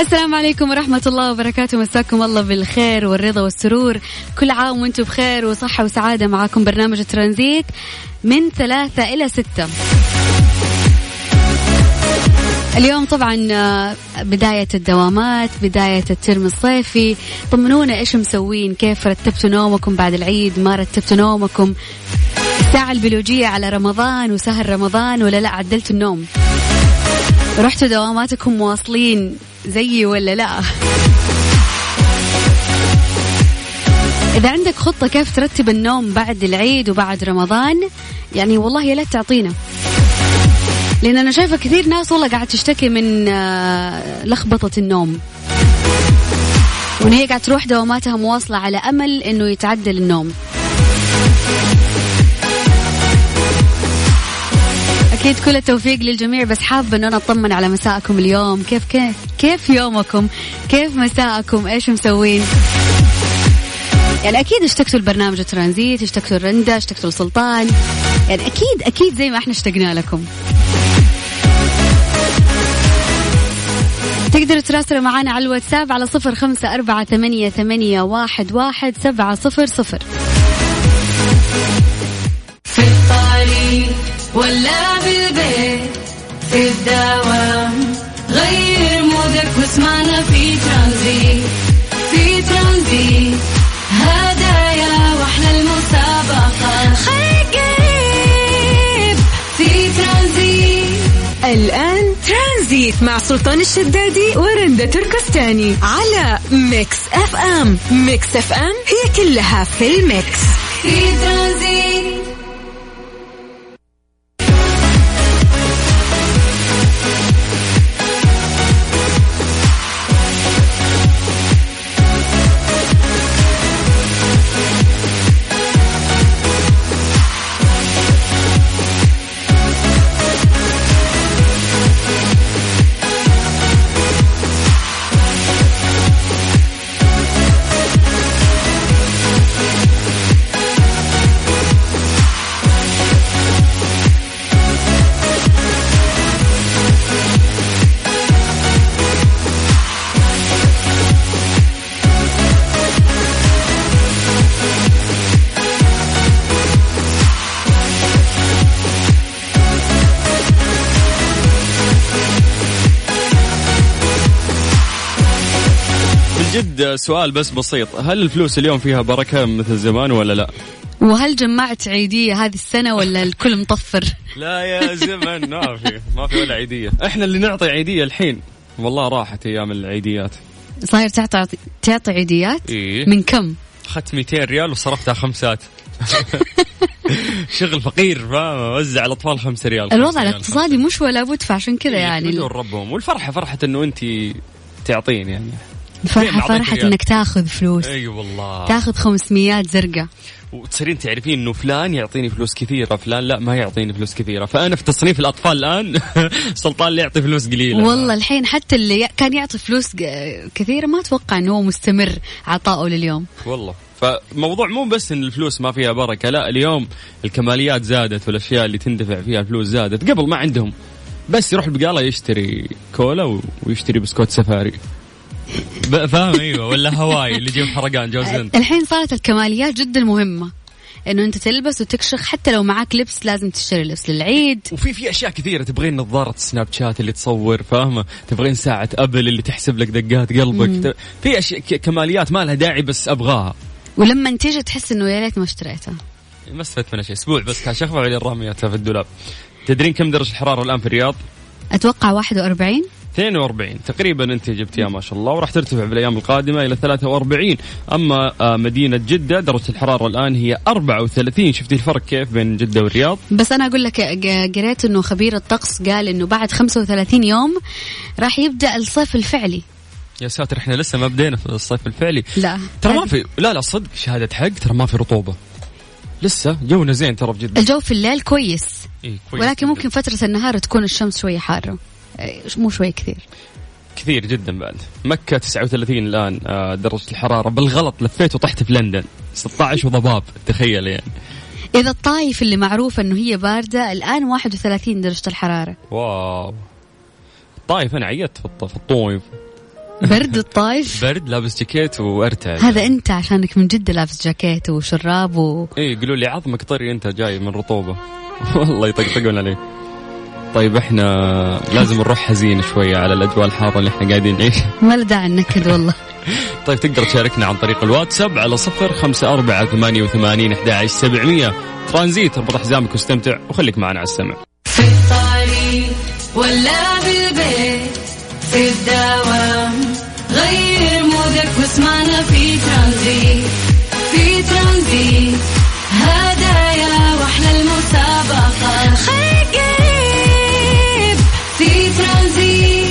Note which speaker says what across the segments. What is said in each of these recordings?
Speaker 1: السلام عليكم ورحمة الله وبركاته. مساكم الله بالخير والرضا والسرور. كل عام وأنتم بخير وصحة وسعادة معاكم برنامج ترانزيت من ثلاثة إلى ستة. اليوم طبعا آه، بداية الدوامات بداية الترم الصيفي. طمنونا إيش مسوين كيف رتبتوا نومكم بعد العيد ما رتبتوا نومكم؟ الساعة البيولوجية على رمضان وسهر رمضان ولا لا عدلتوا النوم. رحتوا دواماتكم مواصلين. زيي ولا لا؟ إذا عندك خطة كيف ترتب النوم بعد العيد وبعد رمضان يعني والله يا ليت تعطينا. لأن أنا شايفة كثير ناس والله قاعد تشتكي من آه، لخبطة النوم. وإن هي قاعد تروح دواماتها مواصلة على أمل إنه يتعدل النوم. أكيد كل التوفيق للجميع بس حابة إنه أنا أطمن على مساءكم اليوم. كيف كيف؟ كيف يومكم؟ كيف مساءكم؟ إيش مسوين؟ يعني أكيد اشتقتوا البرنامج ترانزيت اشتقتوا الرندة اشتقتوا السلطان يعني أكيد أكيد زي ما إحنا اشتقنا لكم. تقدروا تراسلوا معنا على الواتساب على صفر خمسة أربعة ثمانية, ثمانية واحد, واحد سبعة صفر صفر.
Speaker 2: في الطريق ولا بالبيت في الدوام. غير mood ك واسمعنا في ترانزيت في ترانزيت. هدايا وأحلى المسابقة. خليك قريب في ترانزيت.
Speaker 3: الآن ترانزيت مع سلطان الشدادي ورندا تركستاني على Mix FM. Mix FM هي كلها في ال mix.
Speaker 2: في ترانزيت.
Speaker 4: جد سؤال بس بسيط. هل الفلوس اليوم فيها بركة مثل زمان ولا لا؟
Speaker 1: وهل جمعت عيدية هذه السنة ولا الكل مطفر؟
Speaker 4: لا يا زمن ما في ما في ولا عيدية. إحنا اللي نعطي عيدية الحين. والله راحت أيام العيديات.
Speaker 1: صاير تعطي تعطي عيديات؟
Speaker 4: إيه؟
Speaker 1: من كم؟
Speaker 4: أخذت 200 ريال وصرفتها خمسات شغل فقير فاهم وزع الأطفال 5 ريال
Speaker 1: الوضع
Speaker 4: خمسة
Speaker 1: الاقتصادي مش ولا بد فعشان كذا
Speaker 4: إيه،
Speaker 1: يعني.
Speaker 4: ربهم. والفرحة فرحة إنه انت تعطين يعني.
Speaker 1: فرحة
Speaker 4: ريال.
Speaker 1: إنك تاخذ فلوس.
Speaker 4: أي والله.
Speaker 1: تاخذ 500 زرقاء.
Speaker 4: وتصيرين تعرفين إنه فلان يعطيني فلوس كثيرة فلان لا ما يعطيني فلوس كثيرة. فأنا في تصنيف الأطفال الآن سلطان اللي يعطي فلوس قليلة.
Speaker 1: والله الحين حتى اللي كان يعطي فلوس كثيرة ما أتوقع إنه هو مستمر عطائه لليوم.
Speaker 4: والله. فموضوع مو بس إن الفلوس ما فيها بركة لا اليوم الكماليات زادت والأشياء اللي تندفع فيها الفلوس زادت. قبل ما عندهم بس يروح البقالة يشتري كولا ويشتري بسكوت سفاري. فاهم؟ أيوه. ولا هواي اللي يجيب حرقان جوز هند
Speaker 1: الحين صارت الكماليات جدا مهمة. إنه أنت تلبس وتكشخ حتى لو معاك لبس لازم تشتري لبس للعيد.
Speaker 4: وفي في أشياء كثيرة تبغين نظارة Snapchat اللي تصور فاهمة؟ تبغين ساعة Apple اللي تحسب لك دقات قلبك. ت- في أشياء كماليات ما لها داعي بس أبغاها.
Speaker 1: ولما تيجي تحس إنه يا ريت ما اشتريتها.
Speaker 4: ما استفدت منها شيء أسبوع بس شغله بعدين راميتها في الدولاب. تدرين كم درجة الحرارة الآن في الرياض؟
Speaker 1: أتوقع 41
Speaker 4: 42 تقريبا أنت جبتيها ما شاء الله وراح ترتفع بالأيام القادمة إلى 43 أما آه، مدينة جدة درجة الحرارة الآن هي 34 شفتي الفرق كيف بين جدة والرياض؟
Speaker 1: بس أنا أقول لك قريت إنه خبير الطقس قال إنه بعد 35 يوم راح يبدأ الصيف الفعلي.
Speaker 4: يا ساتر إحنا لسه ما بدينا في الصيف الفعلي.
Speaker 1: لا.
Speaker 4: ترى ما في لا لا صدق شهادة حق ترى ما في رطوبة. لسه جونا زين ترى في جدة.
Speaker 1: الجو في الليل كويس.
Speaker 4: إيه كويس
Speaker 1: ولكن
Speaker 4: جداً.
Speaker 1: ممكن فترة النهار تكون الشمس شوية حارة. إيه، مو شوي كثير.
Speaker 4: كثير جدا بعد. مكة 39 الآن آه، درجة الحرارة. بالغلط لفيت وطحت في لندن. 16 وضباب تخيل يعني.
Speaker 1: إذا الطايف اللي معروفة إنه هي باردة الآن 31 درجة الحرارة.
Speaker 4: واو. طايف أنا عيطت في الط- في الطويف.
Speaker 1: برد الطايف
Speaker 4: برد لابس جاكيت وارتعد
Speaker 1: هذا أنت عشانك من جدة لابس جاكيت وشراب و...
Speaker 4: إيه يقولوا لي عظمك طري أنت جاي من رطوبة. والله يطقطقون عليه طيب إحنا لازم نروح حزين شوية على الأجواء الحارة اللي إحنا قاعدين نعيش.
Speaker 1: ما له داعي النكد والله.
Speaker 4: طيب تقدر تشاركنا عن طريق الواتساب على صفر خمسة أربعة ثمانية وثمانين أحد سبعمية. ترانزيت اربط حزامك واستمتع وخليك معنا على السمع.
Speaker 2: في الطريق ولا بالبيت في الدوام غير mood ك واسمعنا في ترانزيت في ترانزيت. هدايا وأحلى المسابقة. خليك قريب في ترانزيت.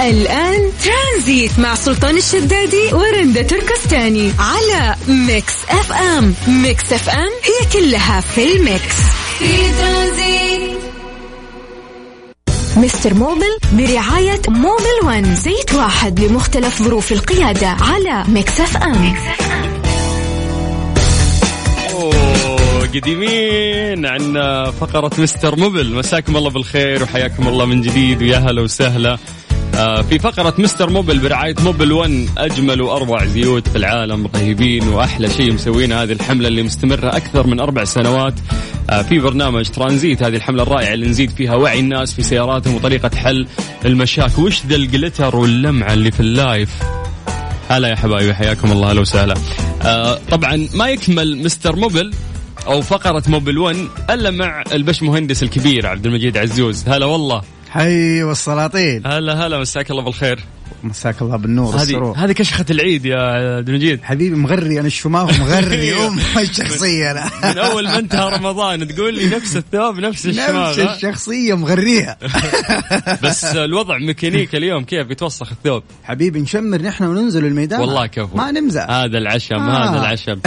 Speaker 3: الآن ترانزيت مع سلطان الشدادي ورندا تركستاني على Mix FM. Mix FM هي كلها في ال mix.
Speaker 2: في ترانزيت.
Speaker 3: Mister Mobil برعاية Mobil One زيت واحد لمختلف ظروف القيادة على Mix F
Speaker 4: أوه قديمين عندنا فقرة Mister Mobil. مساكم الله بالخير وحياكم الله من جديد ويا هلا وسهلا. في فقرة Mister Mobil برعاية Mobil 1 أجمل وأروع زيوت في العالم رهيبين وأحلى شيء مسوين هذه الحملة اللي مستمرة أكثر من أربع سنوات. آه، في برنامج ترانزيت هذه الحملة الرائعة اللي نزيد فيها وعي الناس في سياراتهم وطريقة حل المشاكل. وش ذا ال glitter واللمعة اللي في ال live؟ هلا يا حبايبي حياكم الله أهلا وسهلا. آه طبعا ما يكمل Mister Mobil أو فقرة Mobil 1 إلا مع البش مهندس الكبير عبد المجيد عزوز. هلا والله.
Speaker 5: حي والسلاطين.
Speaker 4: هلا هلا مساك الله بالخير.
Speaker 5: مساك الله بالنور
Speaker 4: هذه
Speaker 5: والسرور.
Speaker 4: هذه كشخة العيد يا عبد المجيد.
Speaker 5: حبيبي مغري أنا الشماغ مغري ام الشخصية أنا.
Speaker 4: من أول ما انتهى رمضان تقول لي نفس الثوب نفس
Speaker 5: نفس
Speaker 4: الشماغ ها؟
Speaker 5: الشخصية مغريها.
Speaker 4: بس الوضع ميكانيكا اليوم كيف؟ يتوسخ الثوب.
Speaker 5: حبيبي نشمر نحن وننزل الميدان.
Speaker 4: والله كفو.
Speaker 5: ما نمزح.
Speaker 4: هذا العشم
Speaker 5: آه.
Speaker 4: هذا العشم.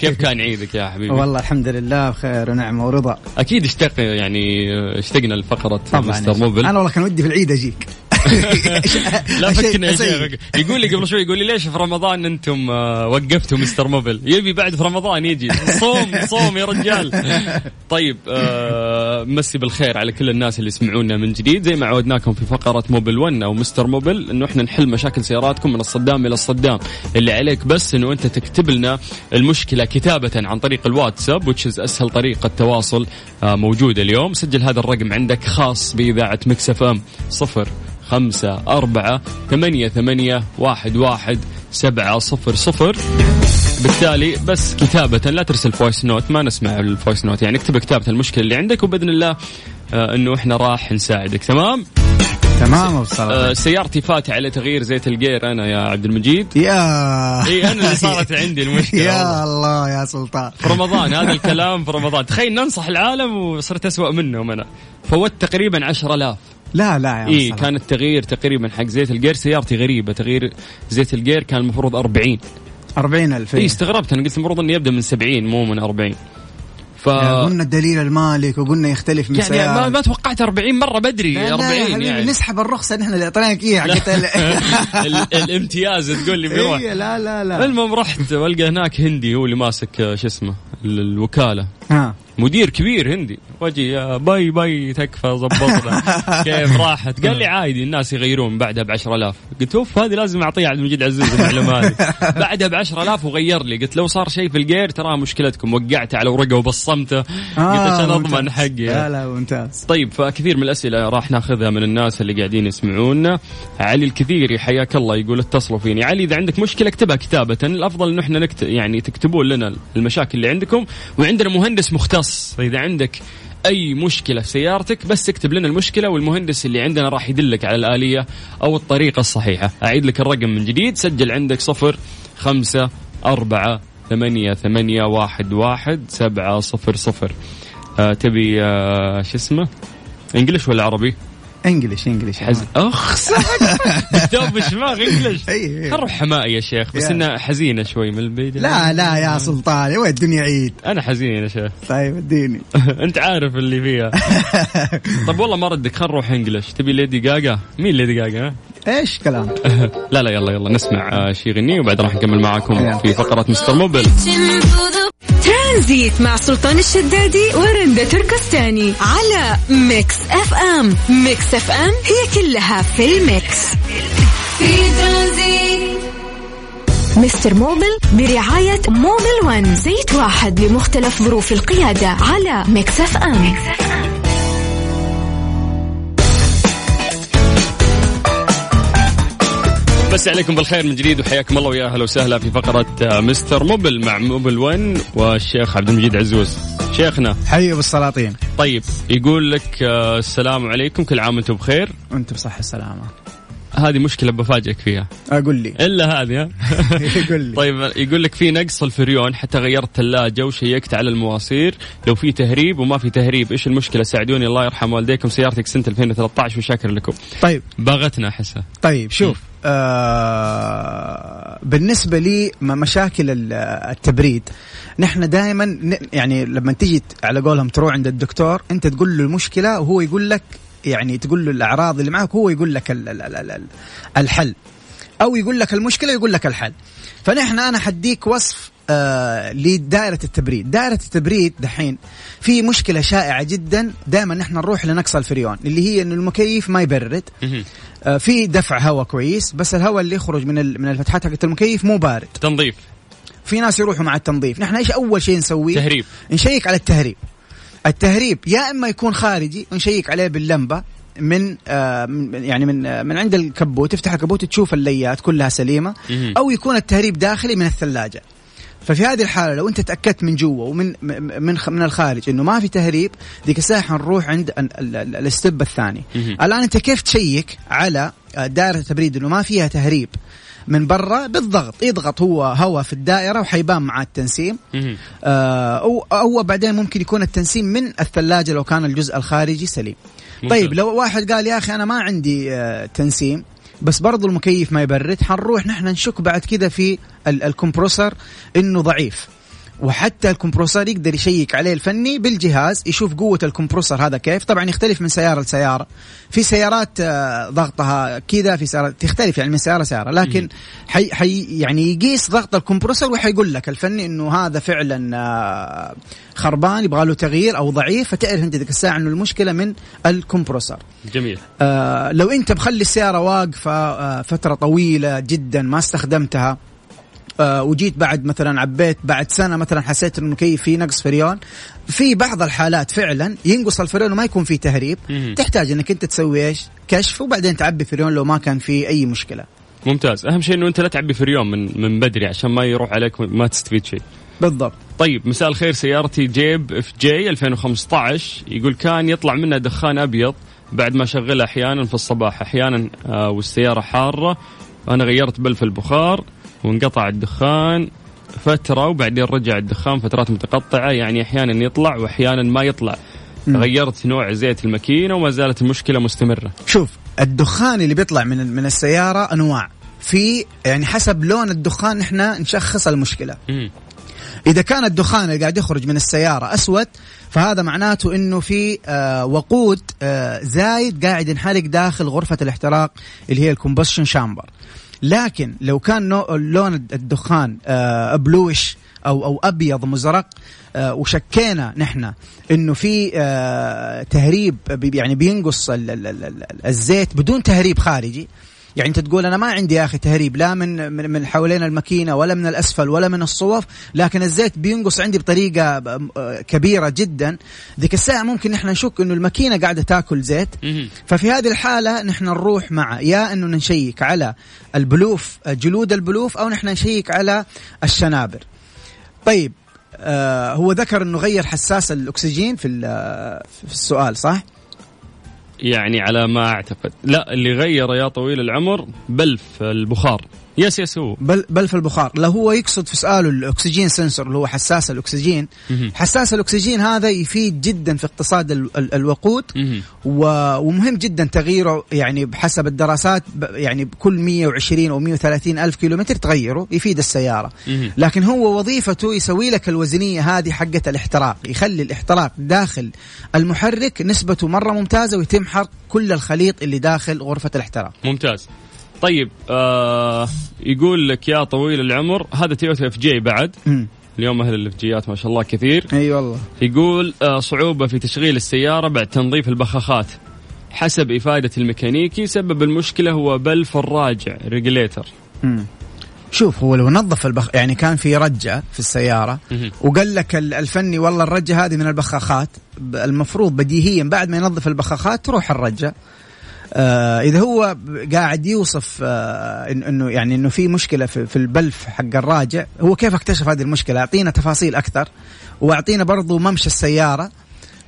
Speaker 4: كيف كان عيدك يا حبيبي؟
Speaker 5: والله الحمد لله بخير ونعمة ورضا.
Speaker 4: أكيد اشتق يعني اشتقنا لفقرة مستر موبل
Speaker 5: أنا والله كان ودي في العيد أجيك.
Speaker 4: لا فكنا يقول لي قبل شوي يقول لي ليش في رمضان أنتم آه، وقفتوا مستر موبل؟ يبي بعد في رمضان يجي. صوم صوم يا رجال. طيب آه، مسي بالخير على كل الناس اللي يسمعونا من جديد. زي ما عودناكم في فقرة Mobil 1 أو Mister Mobil إنه إحنا نحل مشاكل سياراتكم من الصدام إلى الصدام. اللي عليك بس إنه أنت تكتب لنا المشكلة كتابة عن طريق الواتساب which أسهل طريقة تواصل آه، موجودة اليوم. سجل هذا الرقم عندك خاص بإذاعة Mix FM صفر خمسة أربعة ثمانية ثمانية واحد واحد سبعة صفر صفر. بالتالي بس كتابة لا ترسل voice note ما نسمع ال voice note يعني اكتب كتابة المشكلة اللي عندك وبإذن الله آه إنه إحنا راح نساعدك. تمام؟
Speaker 5: تمام
Speaker 4: آه
Speaker 5: والصلاة
Speaker 4: سيارتي فاتحة على تغيير زيت الجير أنا يا عبد المجيد.
Speaker 5: يا
Speaker 4: إي أنا اللي صارت عندي المشكلة والله.
Speaker 5: يا الله يا سلطان.
Speaker 4: في رمضان هذا الكلام في رمضان. تخيل ننصح العالم وصرت أسوأ منهم أنا. فوت تقريبا 10000
Speaker 5: لا لا يا والصلاة.
Speaker 4: كان التغيير تقريبا حق زيت الجير سيارتي غريبه تغيير زيت الجير كان المفروض 40
Speaker 5: أربعين ألف
Speaker 4: اي استغربت. أنا قلت المفروض إنه يبدأ من 70 مو من 40 ف
Speaker 5: قلنا الدليل المالك وقلنا يختلف من
Speaker 4: يعني ما,
Speaker 5: سيارة.
Speaker 4: ما توقعت 40 مرة بدري
Speaker 5: لا لا
Speaker 4: 40
Speaker 5: يا حبيبي
Speaker 4: يعني.
Speaker 5: نسحب الرخصة نحن اللي أعطيناك إياها حقت ال-
Speaker 4: ال- الامتياز تقول لي بيروح.
Speaker 5: إيه، لا لا لا.
Speaker 4: المهم رحت والقى هناك هندي هو اللي ماسك آه، شو اسمه ال- الوكالة.
Speaker 5: ها
Speaker 4: مدير كبير هندي. يا باي باي تكفى ظبطنا كيف راحت؟ قال لي عادي الناس يغيرون بعدها ب 10000 قلت أوف هذه لازم أعطيها عبد المجيد عزوز المعلومة هذه. بعدها ب 10000 وغير لي. قلت لو صار شيء في الجير ترى مشكلتكم. وقعته على ورقة وبصمته. قلت عشان
Speaker 5: أضمن.
Speaker 4: حقي.
Speaker 5: لا لا ممتاز.
Speaker 4: طيب فكثير من الأسئلة راح ناخذها من الناس اللي قاعدين يسمعونا علي الكثيري حياك الله يقول اتصلوا فيني. علي إذا عندك مشكلة اكتبها كتابة. الأفضل انه إحنا نكتب يعني تكتبون لنا المشاكل اللي عندكم. وعندنا مهندس مختص. فإذا عندك أي مشكلة في سيارتك بس اكتب لنا المشكلة والمهندس اللي عندنا راح يدلك على الآلية أو الطريقة الصحيحة. أعيد لك الرقم من جديد. سجل عندك صفر خمسة أربعة ثمانية ثمانية واحد واحد سبعة صفر صفر. آه تبي آه شو اسمه؟ انجلش ولا عربي؟
Speaker 5: انجلش انجلش
Speaker 4: حز... أخ دوب دماغ انجلش. نروح حمائي يا شيخ بس. إنها حزينة شوي من البيت.
Speaker 5: لا لا يا سلطان وين الدنيا عيد.
Speaker 4: أنا حزين يا شيخ.
Speaker 5: طيب اديني.
Speaker 4: أنت عارف اللي فيها. طب والله ما ردك خل نروح English تبي Lady Gaga؟ مين Lady Gaga؟
Speaker 5: إيش كلام؟
Speaker 4: لا لا يلا يلا نسمع آه، شي غني وبعد راح نكمل معاكم. في فقرة Mister Mobil.
Speaker 3: ترانزيت مع سلطان الشدادي ورندا تركستاني على Mix FM. Mix FM هي كلها في ال mix.
Speaker 2: في ترانزيت.
Speaker 3: Mister Mobil برعاية Mobil One زيت واحد لمختلف ظروف القيادة على Mix FM.
Speaker 4: بس عليكم بالخير من جديد وحياكم الله ويا أهلا وسهلا في فقرة آه، Mister Mobil مع Mobil 1 والشيخ عبد المجيد عزوز. شيخنا.
Speaker 5: حي بالسلاطين.
Speaker 4: طيب يقول لك آه، السلام عليكم كل عام وأنتم بخير؟
Speaker 5: وانت بصحة السلامة
Speaker 4: هذه مشكلة بفاجئك فيها.
Speaker 5: أقول لي.
Speaker 4: إلا هذه
Speaker 5: قل لي.
Speaker 4: طيب يقول لك في نقص الفريون حتى غيرت ثلاجه وشيكت على المواسير. لو في تهريب وما في تهريب إيش المشكلة؟ ساعدوني الله يرحم والديكم. سيارتك سنة 2013 وشاكر لكم.
Speaker 5: طيب.
Speaker 4: باغتنا أحسها.
Speaker 5: طيب شوف آه بالنسبة لي مشاكل ال- التبريد نحن دائما يعني لما تيجي ت- على قولهم تروح عند الدكتور أنت تقول له المشكلة وهو يقول لك يعني تقول له الأعراض اللي معك هو يقول لك ال- ال- ال- ال- الحل. أو يقول لك المشكلة يقول لك الحل. فنحن أنا حديك وصف آه لدائرة التبريد. دائرة التبريد دحين في مشكلة شائعة جدا. دائما نحن نروح لنقص الفريون اللي هي انه المكيف ما يبرد. آه، في دفع هواء كويس بس الهواء اللي يخرج من من الفتحات حقت المكيف مو بارد.
Speaker 4: تنظيف.
Speaker 5: في ناس يروحوا مع التنظيف. نحن إيش أول شيء نسويه؟
Speaker 4: تهريب.
Speaker 5: نشيك على التهريب. التهريب يا إما يكون خارجي نشيك عليه باللمبة من آه يعني من آه من عند الكبوت تفتح الكبوت تشوف الليات كلها
Speaker 4: سليمة.
Speaker 5: أو يكون التهريب داخلي من الثلاجة ففي هذه الحالة لو أنت تأكدت من جوا ومن من من الخارج إنه ما في تهريب ذيك الساعة حنروح عند ال- ال- ال- ال step
Speaker 4: الثاني.
Speaker 5: الآن أنت كيف تشيك على آه، دائرة التبريد إنه ما فيها تهريب من برا بالضغط يضغط هو هواء في الدائرة وحيبان مع التنسيم. آه، أو أو بعدين ممكن يكون التنسيم من الثلاجة لو كان الجزء الخارجي سليم. طيب لو واحد قال يا أخي أنا ما عندي آه، تنسيم بس برضو المكيف ما يبرد حنروح نحن نشك بعد كذا في ال- الكمبروسر إنه ضعيف وحتى الكمبروسر يقدر يشيك عليه الفني بالجهاز يشوف قوة الكمبروسر هذا كيف. طبعا يختلف من سيارة لسيارة. في سيارات آه، ضغطها كذا في سيارات تختلف يعني من سيارة لسيارة. لكن حي حي يعني يقيس ضغط الكمبروسر وحيقول لك الفني إنه هذا فعلا آه، خربان يبغى له تغيير أو ضعيف فتعرف أنت ذيك الساعة انه المشكلة من الكمبروسر.
Speaker 4: جميل.
Speaker 5: آه لو أنت مخلي السيارة واقفة آه فترة طويلة جدا ما استخدمتها آه وجيت بعد مثلا عبيت بعد سنة مثلا حسيت إنه المكيف فيه نقص فريون في بعض الحالات فعلا ينقص الفريون وما يكون فيه تهريب.
Speaker 4: مهم.
Speaker 5: تحتاج إنك أنت تسوي إيش؟ كشف وبعدين تعبي فريون لو ما كان فيه أي مشكلة.
Speaker 4: ممتاز. أهم شيء إنه أنت لا تعبي فريون من من بدري عشان ما يروح عليك ما تستفيد شيء.
Speaker 5: بالضبط.
Speaker 4: طيب مساء الخير سيارتي جيب FJ 2015 يقول كان يطلع منها دخان أبيض بعد ما اشغلها أحيانا في الصباح. أحيانا آه والسيارة حارة. أنا غيرت بلف البخار. وانقطع الدخان فترة وبعدين رجع الدخان فترات متقطعة يعني أحيانا يطلع وأحيانا ما يطلع.
Speaker 5: مم.
Speaker 4: غيرت نوع زيت الماكينة وما زالت المشكلة مستمرة.
Speaker 5: شوف الدخان اللي بيطلع من من السيارة أنواع. في يعني حسب لون الدخان نحن نشخص المشكلة.
Speaker 4: مم.
Speaker 5: إذا كان الدخان اللي قاعد يخرج من السيارة أسود فهذا معناته إنه في آه وقود آه زايد قاعد ينحرق داخل غرفة الاحتراق اللي هي ال combustion chamber. لكن لو كان لون الدخان آه bluish أو أو أبيض مزرق آه وشكينا نحن إنه في آه تهريب يعني بينقص ال- ال- ال- ال- الزيت بدون تهريب خارجي يعني أنت تقول أنا ما عندي يا أخي تهريب لا من من, حوالين الماكينة ولا من الأسفل ولا من الصوف لكن الزيت بينقص عندي بطريقة آه، كبيرة جدا ذيك الساعة ممكن نحن نشك إنه الماكينة قاعدة تاكل زيت. ففي هذه الحالة نحن نروح مع يا إنه نشيك على البلوف جلود البلوف أو نحن نشيك على الشنابر. طيب آه هو ذكر إنه غير حساس الأكسجين في ال- في السؤال صح؟
Speaker 4: يعني على ما اعتقد. لا اللي غير يا طويل العمر بلف البخار. yes yes هو
Speaker 5: بل بلف البخار لو هو يقصد في سؤاله الأكسجين sensor اللي هو حساس
Speaker 4: الأكسجين.
Speaker 5: حساس الأكسجين هذا يفيد جدا في اقتصاد ال- ال- الوقود. و- ومهم جدا تغييره يعني بحسب الدراسات ب- يعني بكل 120 أو 130 ألف كيلومتر تغيره يفيد
Speaker 4: السيارة.
Speaker 5: لكن هو وظيفته يسوي لك الوزنية هذه حقة الاحتراق يخلي الاحتراق داخل المحرك نسبته مرة ممتازة ويتم حرق كل الخليط اللي داخل غرفة الاحتراق
Speaker 4: ممتاز طيب آه يقول لك يا طويل العمر هذا تويوتا FJ بعد.
Speaker 5: امم
Speaker 4: اليوم أهل ال FJ ات ما شاء الله كثير.
Speaker 5: أي والله.
Speaker 4: يقول آه صعوبة في تشغيل السيارة بعد تنظيف البخاخات. حسب إفادة الميكانيكي سبب المشكلة هو بلف الراجع regulator.
Speaker 5: مم. شوف هو لو نظف البخ يعني كان في رجة في
Speaker 4: السيارة.
Speaker 5: وقال لك ال- الفني والله الرجة هذه من البخاخات المفروض بديهيا بعد ما ينظف البخاخات تروح الرجة. آه إذا هو قاعد يوصف آه إنه يعني إنه في مشكلة في, في البلف حق الراجع هو كيف اكتشف هذه المشكلة؟ أعطينا تفاصيل أكثر وأعطينا برضو ممشى السيارة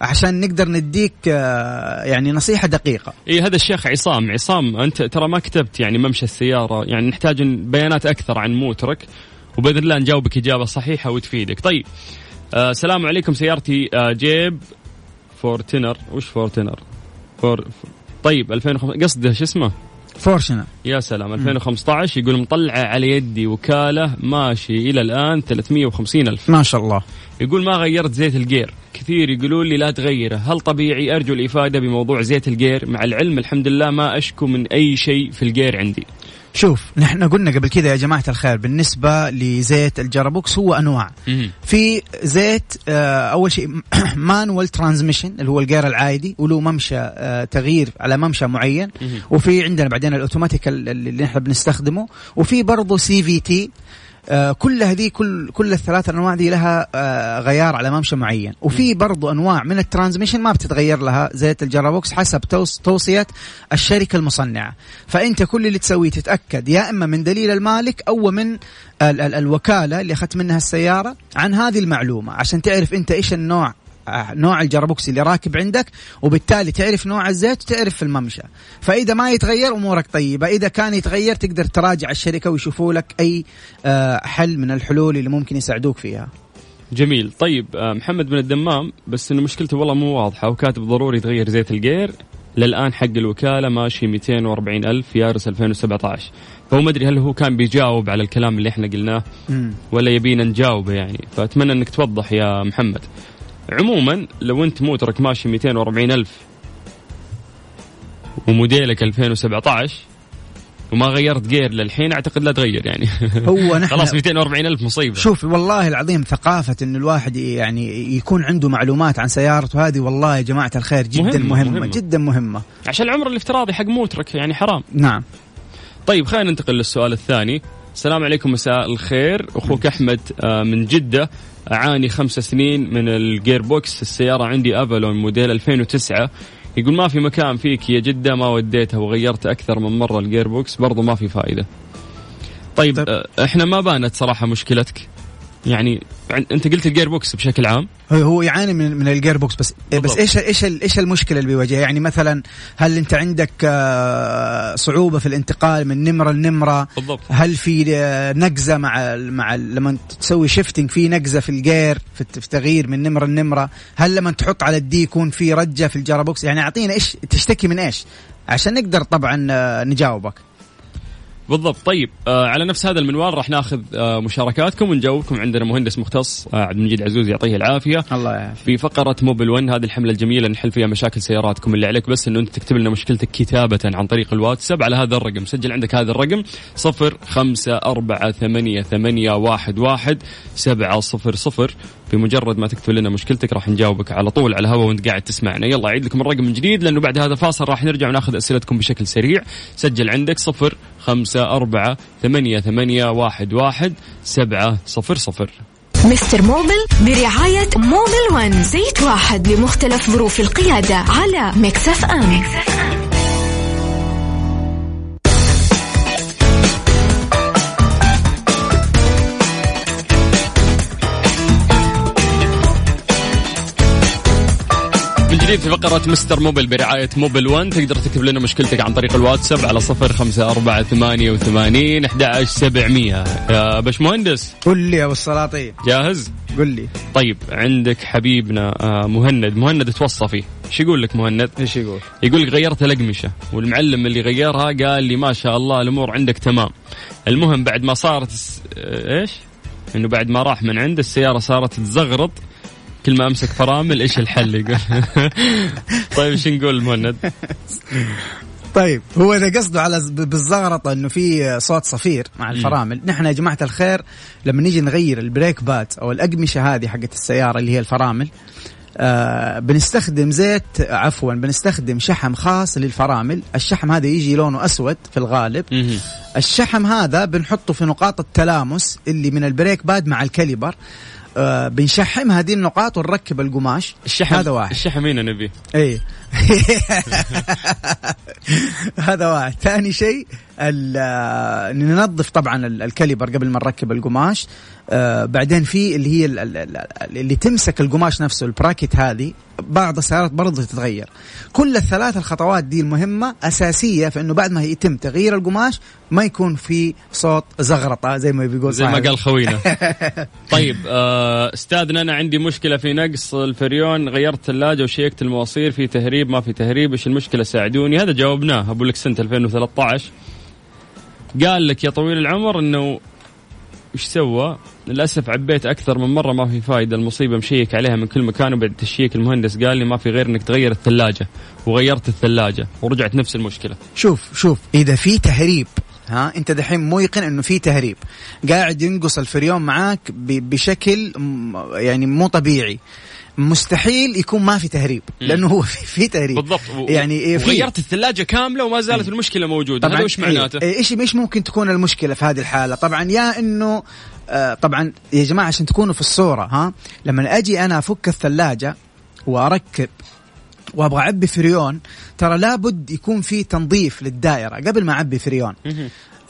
Speaker 5: عشان نقدر نديك آه يعني نصيحة دقيقة.
Speaker 4: إي هذا الشيخ عصام. عصام أنت ترى ما كتبت يعني ممشى السيارة يعني نحتاج بيانات أكثر عن موترك وبإذن الله نجاوبك إجابة صحيحة وتفيدك. طيب آه السلام عليكم سيارتي آه جيب Fortuner وش Fortuner فور طيب 2005 قصده شو اسمه؟
Speaker 5: Fortuner.
Speaker 4: يا سلام 2015 يقول مطلعة على يدي وكالة ماشي إلى الآن 350 ألف.
Speaker 5: ما شاء الله
Speaker 4: يقول ما غيرت زيت الجير. كثير يقولون لي لا تغيره. هل طبيعي أرجو الإفادة بموضوع زيت الجير؟ مع العلم الحمد لله ما أشكو من أي شيء في الجير عندي.
Speaker 5: شوف نحن قلنا قبل كذا يا جماعة الخير بالنسبة لزيت ال gearbox هو أنواع. في زيت آه، أول شيء manual transmission اللي هو ال gear العادي وله ممشى آه، تغيير على ممشى معين.
Speaker 4: مهم.
Speaker 5: وفي عندنا بعدين الأوتوماتيك اللي نحن بنستخدمه. وفي برضه CVT آه، كل هذه كل كل الثلاث أنواع دي لها آه، غيار على ممشى معين. وفي برضو أنواع من ال transmission ما بتتغير لها زيت ال gearbox حسب توص توصية الشركة المصنعة. فأنت كل اللي تسويه تتأكد يا إما من دليل المالك أو من ال ال الوكالة اللي أخذت منها السيارة عن هذه المعلومة. عشان تعرف أنت إيش النوع نوع الجرابوكس اللي راكب عندك وبالتالي تعرف نوع الزيت وتعرف في الممشى. فإذا ما يتغير أمورك طيبة. إذا كان يتغير تقدر تراجع الشركة ويشوفوا لك أي آه، حل من الحلول اللي ممكن يساعدوك فيها.
Speaker 4: جميل. طيب آه، محمد بن الدمام بس إنه مشكلته والله مو واضحة وكاتب ضروري تغير زيت الجير. للآن حق الوكالة ماشي 240 ألف يارس 2017 فهو ما أدري هل هو كان بيجاوب على الكلام اللي إحنا قلناه. ولا يبينا نجاوبه يعني. فأتمنى إنك توضح يا محمد. عموما لو أنت موترك ماشي 240 ألف وموديلك 2017 وما غيرت جير للحين أعتقد لا تغير يعني.
Speaker 5: هو نحن
Speaker 4: خلاص 240 ألف مصيبة.
Speaker 5: شوف والله العظيم ثقافة إن الواحد يعني يكون عنده معلومات عن سيارته هذه والله يا جماعة الخير جدا
Speaker 4: مهمة،
Speaker 5: مهمة, مهمة. جدا مهمة.
Speaker 4: عشان العمر الافتراضي حق موترك يعني حرام.
Speaker 5: نعم.
Speaker 4: طيب خلينا ننتقل للسؤال الثاني. السلام عليكم مساء الخير. أخوك أحمد آه، من جدة. أعاني خمس سنين من ال gearbox السيارة عندي أفالون موديل 2009 يقول ما في مكان فيك يا جدة ما وديتها وغيرت أكثر من مرة ال gearbox برضو ما في فائدة. طيب
Speaker 5: طيب.
Speaker 4: آه، إحنا ما بانت صراحة مشكلتك. يعني عن- انت قلت ال gearbox بشكل عام؟
Speaker 5: هو يعاني من من ال gearbox بس
Speaker 4: بالضبط.
Speaker 5: بس إيش إيش إيش المشكلة اللي بيواجهها؟ يعني مثلا هل أنت عندك آه، صعوبة في الانتقال من نمرة لنمرة؟
Speaker 4: بالضبط.
Speaker 5: هل في آه، نقزة مع مع لما تسوي shifting في نقزة في ال gear في الت- في تغيير من نمرة لنمرة؟ هل لما تحط على ال D يكون في رجة في ال gearbox؟ يعني أعطينا إيش تشتكي من إيش؟ عشان نقدر طبعا آه، نجاوبك.
Speaker 4: بالضبط. طيب آه على نفس هذا المنوال راح ناخذ آه مشاركاتكم ونجاوبكم عندنا مهندس مختص آه عبد المجيد عزوز يعطيه العافية.
Speaker 5: الله يعافيك.
Speaker 4: في فقرة موبيل 1 هذه الحملة الجميلة نحل فيها مشاكل سياراتكم. اللي عليك بس إنه أنت تكتب لنا مشكلتك كتابة عن طريق الواتساب على هذا الرقم. سجل عندك هذا الرقم صفر خمسة أربعة ثمانية, ثمانية واحد, واحد سبعة صفر صفر. بمجرد ما تكتب لنا مشكلتك راح نجاوبك على طول على الهواء وانت قاعد تسمعنا. يلا أعيد لكم الرقم من جديد لأنه بعد هذا فاصل راح نرجع وناخذ أسئلتكم بشكل سريع. سجل عندك صفر خمسة أربعة ثمانية, ثمانية واحد, واحد سبعة صفر صفر.
Speaker 3: مستر موبيل برعاية موبيل ون زيت واحد لمختلف ظروف القيادة على ميكس أف أم.
Speaker 4: جديد في فقرة مستر موبل برعاية موبل 1 تقدر تكتب لنا مشكلتك عن طريق الواتساب على صفر خمسة أربعة ثمانية وثمانين أحد سبعمية. يا باش مهندس
Speaker 5: قل لي يا أبو السلاطين.
Speaker 4: جاهز؟
Speaker 5: قل لي.
Speaker 4: طيب عندك حبيبنا آه، مهند. مهند توصى فيه. إيش يقول لك مهند؟
Speaker 5: إيش يقول؟
Speaker 4: يقول لك غيرت الأقمشة. والمعلم اللي غيرها قال لي ما شاء الله الأمور عندك تمام. المهم بعد ما صارت آه، إيش؟ إنه بعد ما راح من عنده السيارة صارت تزغرط. كل ما أمسك فرامل إيش الحل يقول. طيب إيش نقول مهند؟
Speaker 5: طيب هو إذا قصده على بالزغرطة إنه في صوت صفير مع الفرامل نحن يا جماعة الخير لما نيجي نغير ال brake pad أو الأقمشة هذه حقت السيارة اللي هي الفرامل آه بنستخدم زيت عفوا بنستخدم شحم خاص للفرامل. الشحم هذا يجي لونه أسود في الغالب. الشحم هذا بنحطه في نقاط التلامس اللي من ال brake pad مع ال caliper. آه بنشحم هذه النقاط ونركب القماش.
Speaker 4: الشحم
Speaker 5: هذا واحد.
Speaker 4: الشحم هنا نبيه
Speaker 5: اي هذا واحد. ثاني شيء ننظف طبعا ال- ال caliper قبل ما نركب القماش. آه بعدين في اللي هي ال- ال- ال- اللي تمسك القماش نفسه ال bracket هذه بعض السيارات برضه تتغير. كل الثلاث الخطوات دي المهمة أساسية في أنه بعد ما يتم تغيير القماش ما يكون في صوت زغرطة زي ما بيقول
Speaker 4: زي ما. قال خوينا. طيب آه، استاذنا أنا عندي مشكلة في نقص الفريون. غيرت ثلاجة وشيكت المواصير في تهريب ما في تهريب إيش المشكلة؟ ساعدوني. هذا جاوبناه. أبو لك سنة 2013 قال لك يا طويل العمر إنه إيش سوى؟ للأسف عبيت أكثر من مرة ما في فايدة المصيبة مشيك عليها من كل مكان. وبعد تشيك المهندس قال لي ما في غير إنك تغير الثلاجة. وغيرت الثلاجة. ورجعت نفس المشكلة.
Speaker 5: شوف شوف إذا في تهريب ها أنت دحين موقن إنه في تهريب. قاعد ينقص الفريون معاك بشكل يعني مو طبيعي. مستحيل يكون ما في تهريب لأنه هو في, في تهريب.
Speaker 4: بالضبط. و-
Speaker 5: يعني إيه في
Speaker 4: وغيرت الثلاجة كاملة وما زالت المشكلة موجودة. هذا وش معناته؟
Speaker 5: إيه، إيش إيش ممكن تكون المشكلة في هذه الحالة؟ طبعا يا إنه آه طبعا يا جماعة عشان تكونوا في الصورة ها لما أجي أنا أفك الثلاجة وأركب وأبغى أعبي فريون ترى لابد يكون في تنظيف للدائرة قبل ما أعبي فريون.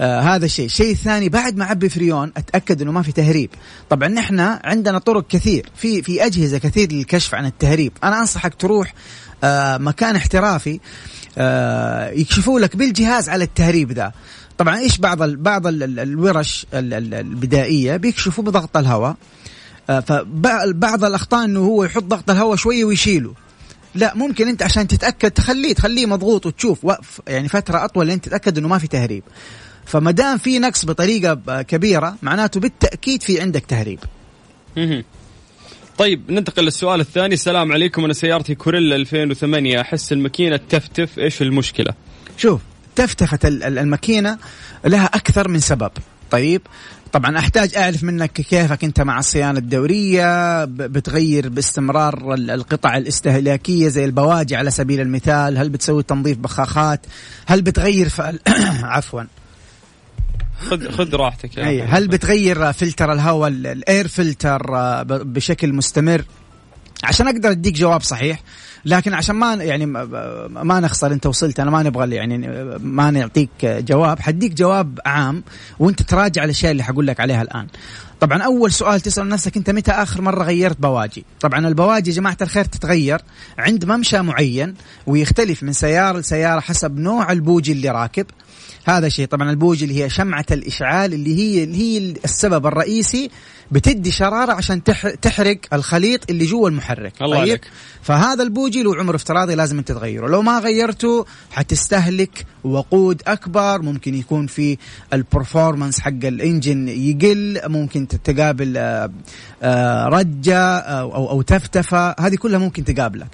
Speaker 5: آه هذا شيء الشيء الثاني بعد ما أعبي فريون أتأكد إنه ما في تهريب. طبعا نحن عندنا طرق كثير. في في أجهزة كثير للكشف عن التهريب. أنا أنصحك تروح آه مكان احترافي آه يكشفوا لك بالجهاز على التهريب ذا. طبعا إيش بعض ال بعض ال ال الورش ال ال البدائية؟ بيكشفوا بضغط الهواء. آه فبعض الأخطاء إنه هو يحط ضغط الهواء شوية ويشيله. لا ممكن أنت عشان تتأكد تخليه تخليه مضغوط وتشوف وقف يعني فترة أطول لين تتأكد إنه ما في تهريب. فما دام في نقص بطريقة كبيرة معناته بالتأكيد في عندك تهريب.
Speaker 4: طيب ننتقل للسؤال الثاني. السلام عليكم. أنا سيارتي كوريلا 2008 أحس الماكينة تفتف. إيش المشكلة؟
Speaker 5: شوف تفتفت ال- ال- الماكينة لها أكثر من سبب. طيب طبعا أحتاج أعرف منك كيفك أنت مع الصيانة الدورية بتغير باستمرار ال- القطع الاستهلاكية زي البواجي على سبيل المثال؟ هل بتسوي تنظيف بخاخات؟ هل بتغير. عفوا.
Speaker 4: خذ خذ راحتك يا
Speaker 5: أي. هل بتغير فلتر الهواء ال- ال air filter آه، بشكل مستمر؟ عشان أقدر أديك جواب صحيح لكن عشان ما يعني ما- ما نخسر أنت وصلت أنا ما نبغى يعني ما نعطيك جواب. حديك جواب عام وأنت تراجع الأشياء اللي حقول لك عليها الآن. طبعا أول سؤال تسأل نفسك أنت متى آخر مرة غيرت بواجي؟ طبعا البواجي يا جماعة الخير تتغير عند ممشى معين ويختلف من سيارة لسيارة حسب نوع البوجي اللي راكب. هذا شيء. طبعا البوجي اللي هي شمعة الإشعال اللي هي اللي هي السبب الرئيسي بتدي شرارة عشان تح- تحرق الخليط اللي جوا المحرك.
Speaker 4: الله عليك.
Speaker 5: فهذا البوجي له عمر افتراضي لازم انت تغيره. لو ما غيرته حتستهلك وقود أكبر ممكن يكون في ال performance حق ال engine يقل ممكن تقابل آه، آه، رجة أو أو, أو تفتفة هذه كلها ممكن تقابلك.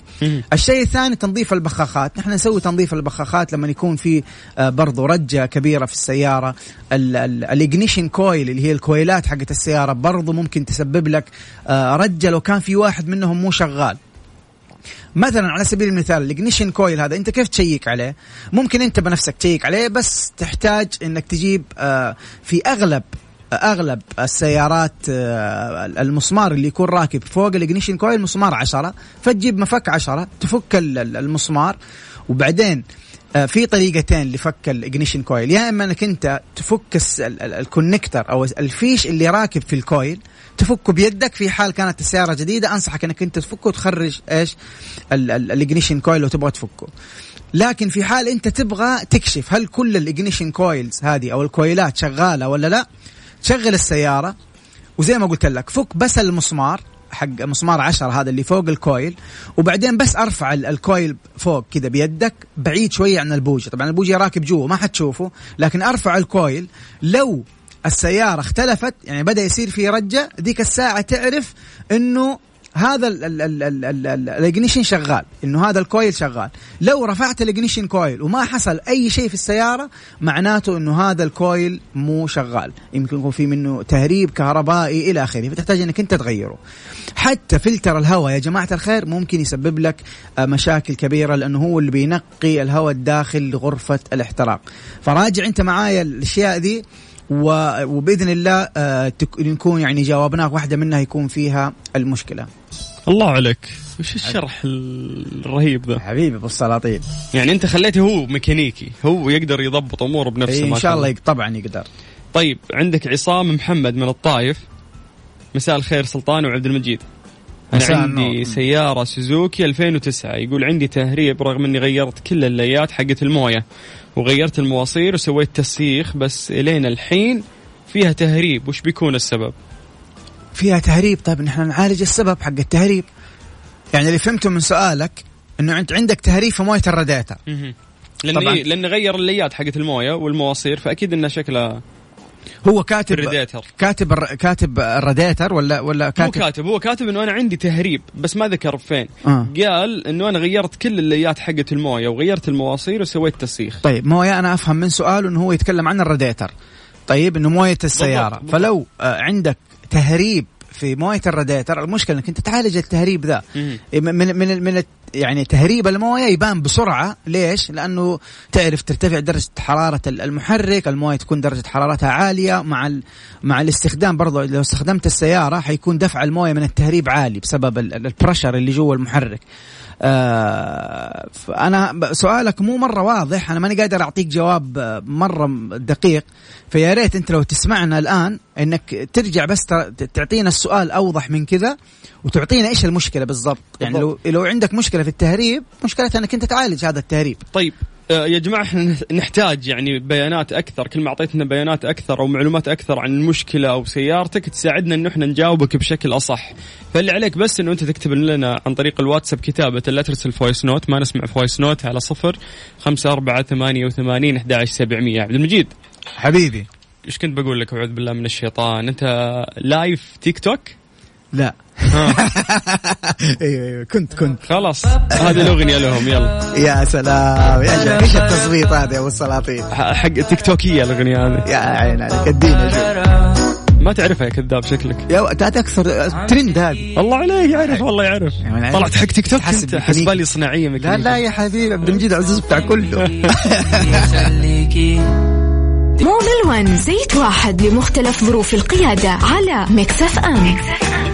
Speaker 5: الشيء الثاني تنظيف البخاخات. نحن نسوي تنظيف البخاخات لما يكون في آه، برضو رجة كبيرة في السيارة. ال ignition coil اللي هي الكويلات حقت السيارة برضو ممكن تسبب لك آه، رجة لو كان في واحد منهم مو شغال. مثلا على سبيل المثال ال ignition coil هذا أنت كيف تشيك عليه؟ ممكن أنت بنفسك تشيك عليه بس تحتاج إنك تجيب آه، في أغلب أغلب السيارات آه، المسمار اللي يكون راكب فوق ال ignition coil مسمار عشرة فتجيب مفك عشرة تفك ال- ال- المسمار وبعدين في طريقتين لفك ال ignition coil يا إما إنك أنت تفك ال connector أو الفيش اللي راكب في ال coil تفكه بيدك في حال كانت السيارة جديدة أنصحك إنك أنت تفكه وتخرج إيش؟ ال ignition coil لو تبغى تفكه. لكن في حال أنت تبغى تكشف هل كل ال ignition coils هذه أو الكويلات شغالة ولا لا تشغل السيارة وزي ما قلت لك فك بس المسمار حق مسمار عشرة هذا اللي فوق ال coil. وبعدين بس أرفع ال- ال coil فوق كذا بيدك بعيد شوية عن البوجي طبعا البوجي راكب جوا ما حتشوفه. لكن أرفع ال coil لو السيارة اختلفت يعني بدأ يصير في رجة ذيك الساعة تعرف إنه هذا ال- ال- ال- ال- ال- ال- ال ignition شغال إنه هذا ال coil شغال. لو رفعت ال ignition coil وما حصل أي شيء في السيارة معناته إنه هذا ال coil مو شغال. يمكن يكون في منه تهريب كهربائي إلى آخره فتحتاج إنك أنت تغيره. حتى فلتر الهواء يا جماعة الخير ممكن يسبب لك آه، مشاكل كبيرة لأنه هو اللي بينقي الهواء الداخل لغرفة الاحتراق. فراجع أنت معايا الأشياء دي وبإذن الله آه، نكون يعني جاوبناك واحدة منها يكون فيها المشكلة.
Speaker 4: الله عليك. وش الشرح الرهيب ذا؟
Speaker 5: حبيبي أبو السلاطين.
Speaker 4: يعني أنت خليته هو ميكانيكي. هو يقدر يضبط أموره بنفسه
Speaker 5: إيه إن شاء الله طبعا يقدر.
Speaker 4: طيب عندك عصام محمد من الطايف مساء الخير سلطان وعبد المجيد.
Speaker 5: أنا
Speaker 4: عندي
Speaker 5: النور.
Speaker 4: سيارة سوزوكي 2009 يقول عندي تهريب رغم إني غيرت كل الليات حق الموية. وغيرت المواصير وسويت تسييخ بس الين الحين فيها تهريب وش بيكون السبب؟
Speaker 5: فيها تهريب طيب نحن نعالج السبب حق التهريب يعني اللي فهمته من سؤالك إنه أنت عندك تهريب في موية الراديتر لأن.
Speaker 4: إيه؟ لأن غير الليات حقت الموية والمواصير فأكيد انها شكلها
Speaker 5: هو كاتب
Speaker 4: بريديتر
Speaker 5: كاتب الر- كاتب الراديتر ولا ولا
Speaker 4: مو
Speaker 5: كاتب
Speaker 4: كاتب. هو كاتب إنه أنا عندي تهريب بس ما ذكر فين.
Speaker 5: آه.
Speaker 4: قال إنه أنا غيرت كل الليات حقت الموية وغيرت المواصير وسويت تسييخ.
Speaker 5: طيب موية أنا أفهم من سؤاله إنه هو يتكلم عن الراديتر طيب إنه موية السيارة.
Speaker 4: بالضبط.
Speaker 5: فلو آه، عندك تهريب في مويه الراديتر المشكلة إنك أنت تعالج التهريب ذا
Speaker 4: مم.
Speaker 5: من من من, يعني تهريب المويه يبان بسرعة ليش؟ لأنه تعرف ترتفع درجة حرارة ال- المحرك، المويه تكون درجة حرارتها عالية مع مع الاستخدام برضو لو استخدمت السيارة حيكون دفع المويه من التهريب عالي بسبب ال- ال- البرشر اللي جوا المحرك. آه فانا ب- سؤالك مو مرة واضح. أنا ماني قادر أعطيك جواب آه، مرة دقيق. فيا ريت أنت لو تسمعنا الآن إنك ترجع بس تعطينا السؤال أوضح من كذا وتعطينا إيش المشكلة بالضبط. يعني لو لو عندك مشكلة في التهريب مشكلتها إنك أنت تعالج هذا التهريب.
Speaker 4: طيب. يا جماعة إحنا نحتاج يعني بيانات أكثر. كل ما أعطيتنا بيانات أكثر أو معلومات أكثر عن المشكلة أو سيارتك تساعدنا إنه إحنا نجاوبك بشكل أصح. فاللي عليك بس إنه أنت تكتب لنا عن طريق الواتساب كتابة لا ترسل voice note ما نسمع voice note على صفر خمسة أربعة ثمانية وثمانين أحد عشر سبعمية. عبد المجيد.
Speaker 5: حبيبي.
Speaker 4: إيش كنت بقول لك؟ أعوذ بالله من الشيطان. أنت live تيك توك
Speaker 5: لا. أيوه أيوه كنت كنت.
Speaker 4: خلاص هذه الأغنية لهم يلا.
Speaker 5: يا سلام. يا شيخ إيش التصويت هذا يا أبو السلاطين؟
Speaker 4: حق تيك توكيه الأغنية هذه.
Speaker 5: يا عين عليك ادينا شوف
Speaker 4: ما تعرفها يا كذاب شكلك.
Speaker 5: يا هذا أكثر ترند هذه.
Speaker 4: الله عليه يعرف والله يعرف.
Speaker 5: يعني
Speaker 4: طلعت حق تيك توك
Speaker 5: ميكانيكي.
Speaker 4: حسبالي صناعية
Speaker 5: لا لا يا حبيبي عبد المجيد عزوز بتاع كله.
Speaker 3: موبل ون زيت واحد لمختلف ظروف القيادة على ميكس أف أم.
Speaker 4: طيب مسي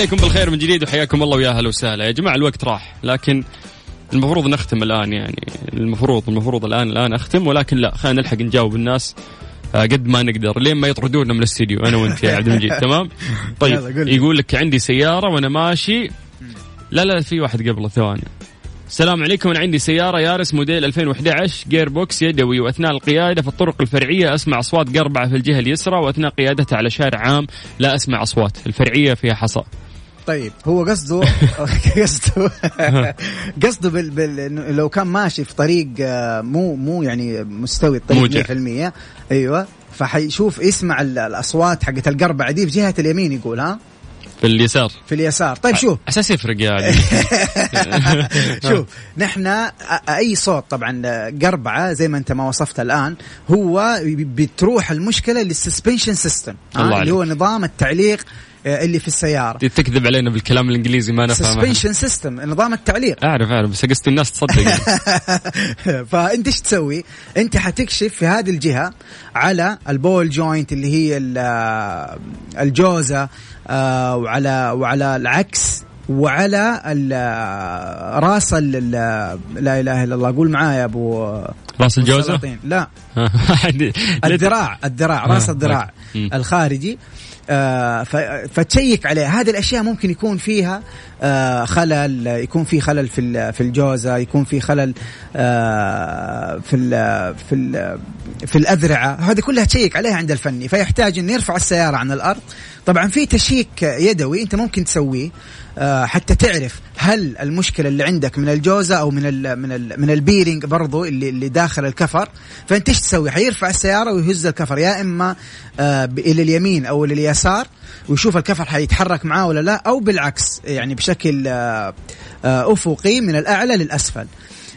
Speaker 4: عليكم بالخير من جديد وحياكم الله ويا أهلا وسهلا. يا جماعة الوقت راح لكن المفروض نختم الآن يعني المفروض المفروض الآن الآن أختم ولكن لا خلينا نلحق نجاوب الناس آه، قد ما نقدر. لين ما يطردونا من الاستديو أنا وأنت يا عبد المجيد تمام؟ طيب. يقول لك عندي سيارة وأنا ماشي. لا لا في واحد قبله ثواني. السلام عليكم أنا عندي سيارة يارس موديل 2011 gear box يدوي وأثناء القيادة في الطرق الفرعية. أسمع أصوات قربعة في الجهة اليسرى وأثناء قيادتها على شارع عام لا أسمع أصوات. الفرعية فيها حصى.
Speaker 5: طيب هو قصده قصده قصده بال... بال... لو كان ماشي في طريق آه، مو مو يعني مستوي الطريق
Speaker 4: موجع.
Speaker 5: 100% أيوه فحيشوف يسمع ال- الأصوات حقت القربعه دي في جهة اليمين يقول ها؟
Speaker 4: في اليسار.
Speaker 5: في اليسار. طيب شوف.
Speaker 4: أساس يفرق يا علي.
Speaker 5: شوف نحن أي صوت طبعا قربعة زي ما أنت ما وصفت الآن هو بتروح المشكلة لل suspension
Speaker 4: system
Speaker 5: اللي هو. نظام التعليق آه، اللي في السيارة.
Speaker 4: تكذب علينا بالكلام الإنجليزي ما نفهمه
Speaker 5: سسبنشن سيستم نظام التعليق.
Speaker 4: أعرف أعرف بس قصدي الناس تصدق.
Speaker 5: فأنت إيش تسوي؟ أنت حتكشف في هذه الجهة على ال ball joint اللي هي ال- الجوزة آه، وعلى وعلى العكس وعلى راس لا إله إلا الله. قول معايا يا أبو
Speaker 4: راس
Speaker 5: السلاطين. لا. الذراع الذراع راس
Speaker 4: آه،
Speaker 5: الذراع
Speaker 4: مم.
Speaker 5: الخارجي. آه، فتشيك عليه. هذه الأشياء ممكن يكون فيها آه، خلل يكون في خلل في في الجوزة يكون في خلل آه، في ال في ال في الأذرعة. هذه كلها تشيك عليها عند الفني. فيحتاج انه يرفع السيارة عن الأرض. طبعا في تشيك يدوي أنت ممكن تسويه آه، حتى تعرف هل المشكلة اللي عندك من الجوزة أو من ال من ال من ال bearing برضو اللي اللي داخل الكفر؟ فأنت إيش تسوي؟ حيرفع السيارة ويهز الكفر يا إما آه، إلى اليمين أو إلى اليسار ويشوف الكفر حيتحرك معاه ولا لا أو بالعكس يعني بشكل آه، آه، أفقي من الأعلى للأسفل.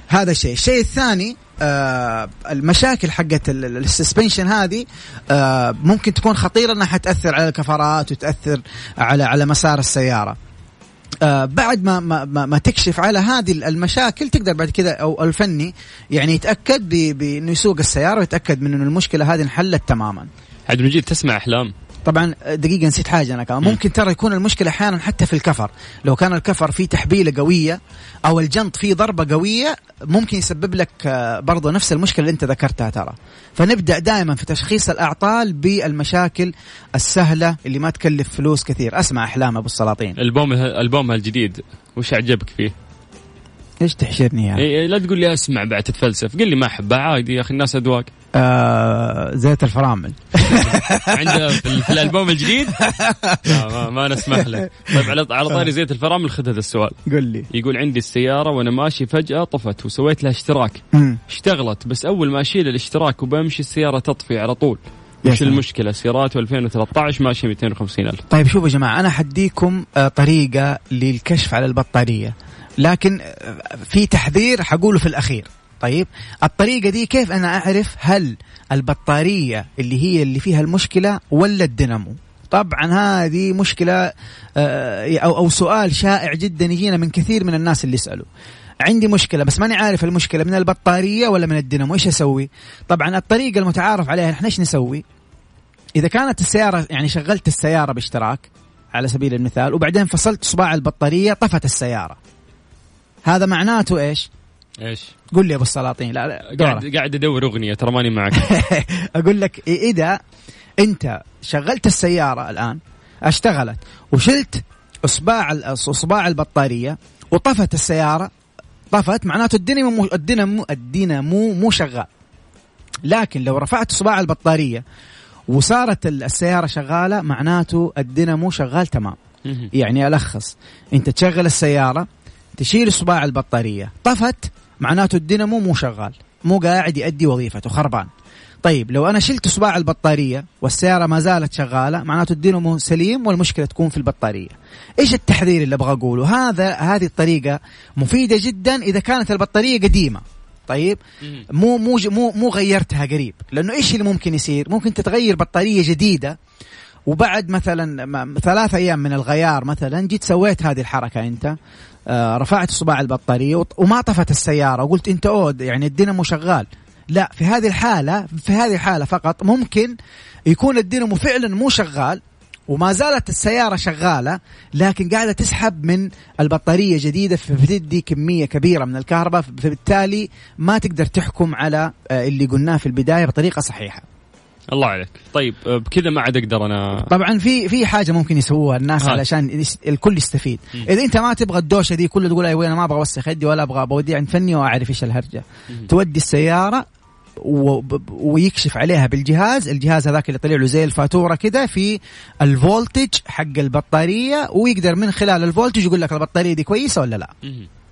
Speaker 5: هذا شيء الشيء الثاني آه المشاكل حقت ال- ال- ال suspension هذه آه ممكن تكون خطيرة إنها حتأثر على الكفرات وتأثر على على مسار السيارة. آه بعد ما ما ما, تكشف على هذه المشاكل تقدر بعد كذا أو الفني يعني يتأكد بأنه يسوق السيارة ويتأكد من إنه المشكلة هذه انحلت تماما.
Speaker 4: عبد المجيد تسمع أحلام؟
Speaker 5: طبعا دقيقة نسيت حاجة أنا كمان. ممكن ترى يكون المشكلة أحيانا حتى في الكفر. لو كان الكفر فيه تحبيلة قوية أو الجنط فيه ضربة قوية ممكن يسبب لك آه، برضو نفس المشكلة اللي أنت ذكرتها ترى. فنبدأ دائما في تشخيص الأعطال بالمشاكل السهلة اللي ما تكلف فلوس كثير. أسمع أحلام أبو السلاطين.
Speaker 4: البوم البومها الجديد وش عجبك فيه؟
Speaker 5: إيش تحشرني يعني
Speaker 4: إيه لا تقول لي أسمع بعد تتفلسف. قل لي ما احبها عادي يا أخي الناس أذواق.
Speaker 5: آه زيت الفرامل.
Speaker 4: عنده في, ال- في الألبوم الجديد؟ لا ما, ما نسمح له. طيب على على طاري زيت الفرامل خذ هذا السؤال.
Speaker 5: قل لي.
Speaker 4: يقول عندي السيارة وأنا ماشي فجأة طفت وسويت لها اشتراك. اشتغلت بس أول ما أشيل الاشتراك وبمشي السيارة تطفي على طول. وش
Speaker 5: سلام.
Speaker 4: المشكلة؟ سيارات 2013 ماشي 250 ألف.
Speaker 5: طيب شوفوا يا جماعة أنا حديكم آه، طريقة للكشف على البطارية. لكن آه، في تحذير حقوله في الأخير. طيب الطريقة دي كيف أنا أعرف هل البطارية اللي هي اللي فيها المشكلة ولا الدينامو؟ طبعا هذه مشكلة آه، أو أو سؤال شائع جدا يجينا من كثير من الناس اللي يسألوا. عندي مشكلة بس ماني عارف المشكلة من البطارية ولا من الدينامو؟ إيش أسوي؟ طبعا الطريقة المتعارف عليها إحنا إيش نسوي؟ إذا كانت السيارة يعني شغلت السيارة باشتراك على سبيل المثال وبعدين فصلت صباع البطارية طفت السيارة. هذا معناته إيش؟
Speaker 4: إيش؟
Speaker 5: قل لي يا أبو السلاطين لا, لا.
Speaker 4: قاعد قاعد أدور أغنية ترى ماني معك
Speaker 5: أقول لك إذا أنت شغلت السيارة الآن اشتغلت وشلت اصبع اصبع البطارية وطفت السيارة طفت معناته الدينامو مو الدينامو الدينامو مو شغال لكن لو رفعت صباع البطارية وصارت ال- السيارة شغالة معناته الدينامو شغال تمام. يعني ألخص أنت تشغل السيارة تشيل صباع البطارية طفت معناته الدينامو مو شغال. مو قاعد يؤدي وظيفته. خربان. طيب لو أنا شلت صباع البطارية والسيارة ما زالت شغالة معناته الدينامو سليم والمشكلة تكون في البطارية. إيش التحذير اللي أبغى أقوله؟ هذا هذه الطريقة مفيدة جدا إذا كانت البطارية قديمة. طيب. مو مو مو مو غيرتها قريب. لأنه إيش اللي ممكن يصير؟ ممكن تتغير بطارية جديدة وبعد مثلا ثلاث أيام من الغيار مثلا جيت سويت هذه الحركة أنت. آه رفعت صباع البطارية وما طفت السيارة. وقلت أنت أود يعني الدينامو شغال. لا في هذه الحالة في هذه الحالة فقط ممكن يكون الدينامو فعلا مو شغال وما زالت السيارة شغالة لكن قاعدة تسحب من البطارية جديدة فبتدي كمية كبيرة من الكهرباء فبالتالي ما تقدر تحكم على آه، اللي قلناه في البداية بطريقة صحيحة.
Speaker 4: الله عليك. طيب آه، بكذا ما عاد أقدر أنا.
Speaker 5: طبعا في في حاجة ممكن يسووها الناس
Speaker 4: ها.
Speaker 5: علشان الكل يستفيد. إذا أنت ما تبغى الدوشة دي كله تقول أيوه أنا ما أبغى أوسخ يدي ولا أبغى بودي عند فني وأعرف إيش الهرجة. تودي السيارة و- ويكشف عليها بالجهاز. الجهاز هذاك اللي طلع له زي الفاتورة كده في الفولتج حق البطارية ويقدر من خلال الفولتج يقول لك البطارية دي كويسة ولا لا.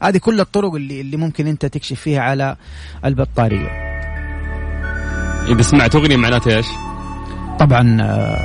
Speaker 5: هذه كل الطرق اللي اللي ممكن أنت تكشف فيها على البطارية.
Speaker 4: اذا سمعت أغنية معناته إيش؟
Speaker 5: طبعا آه،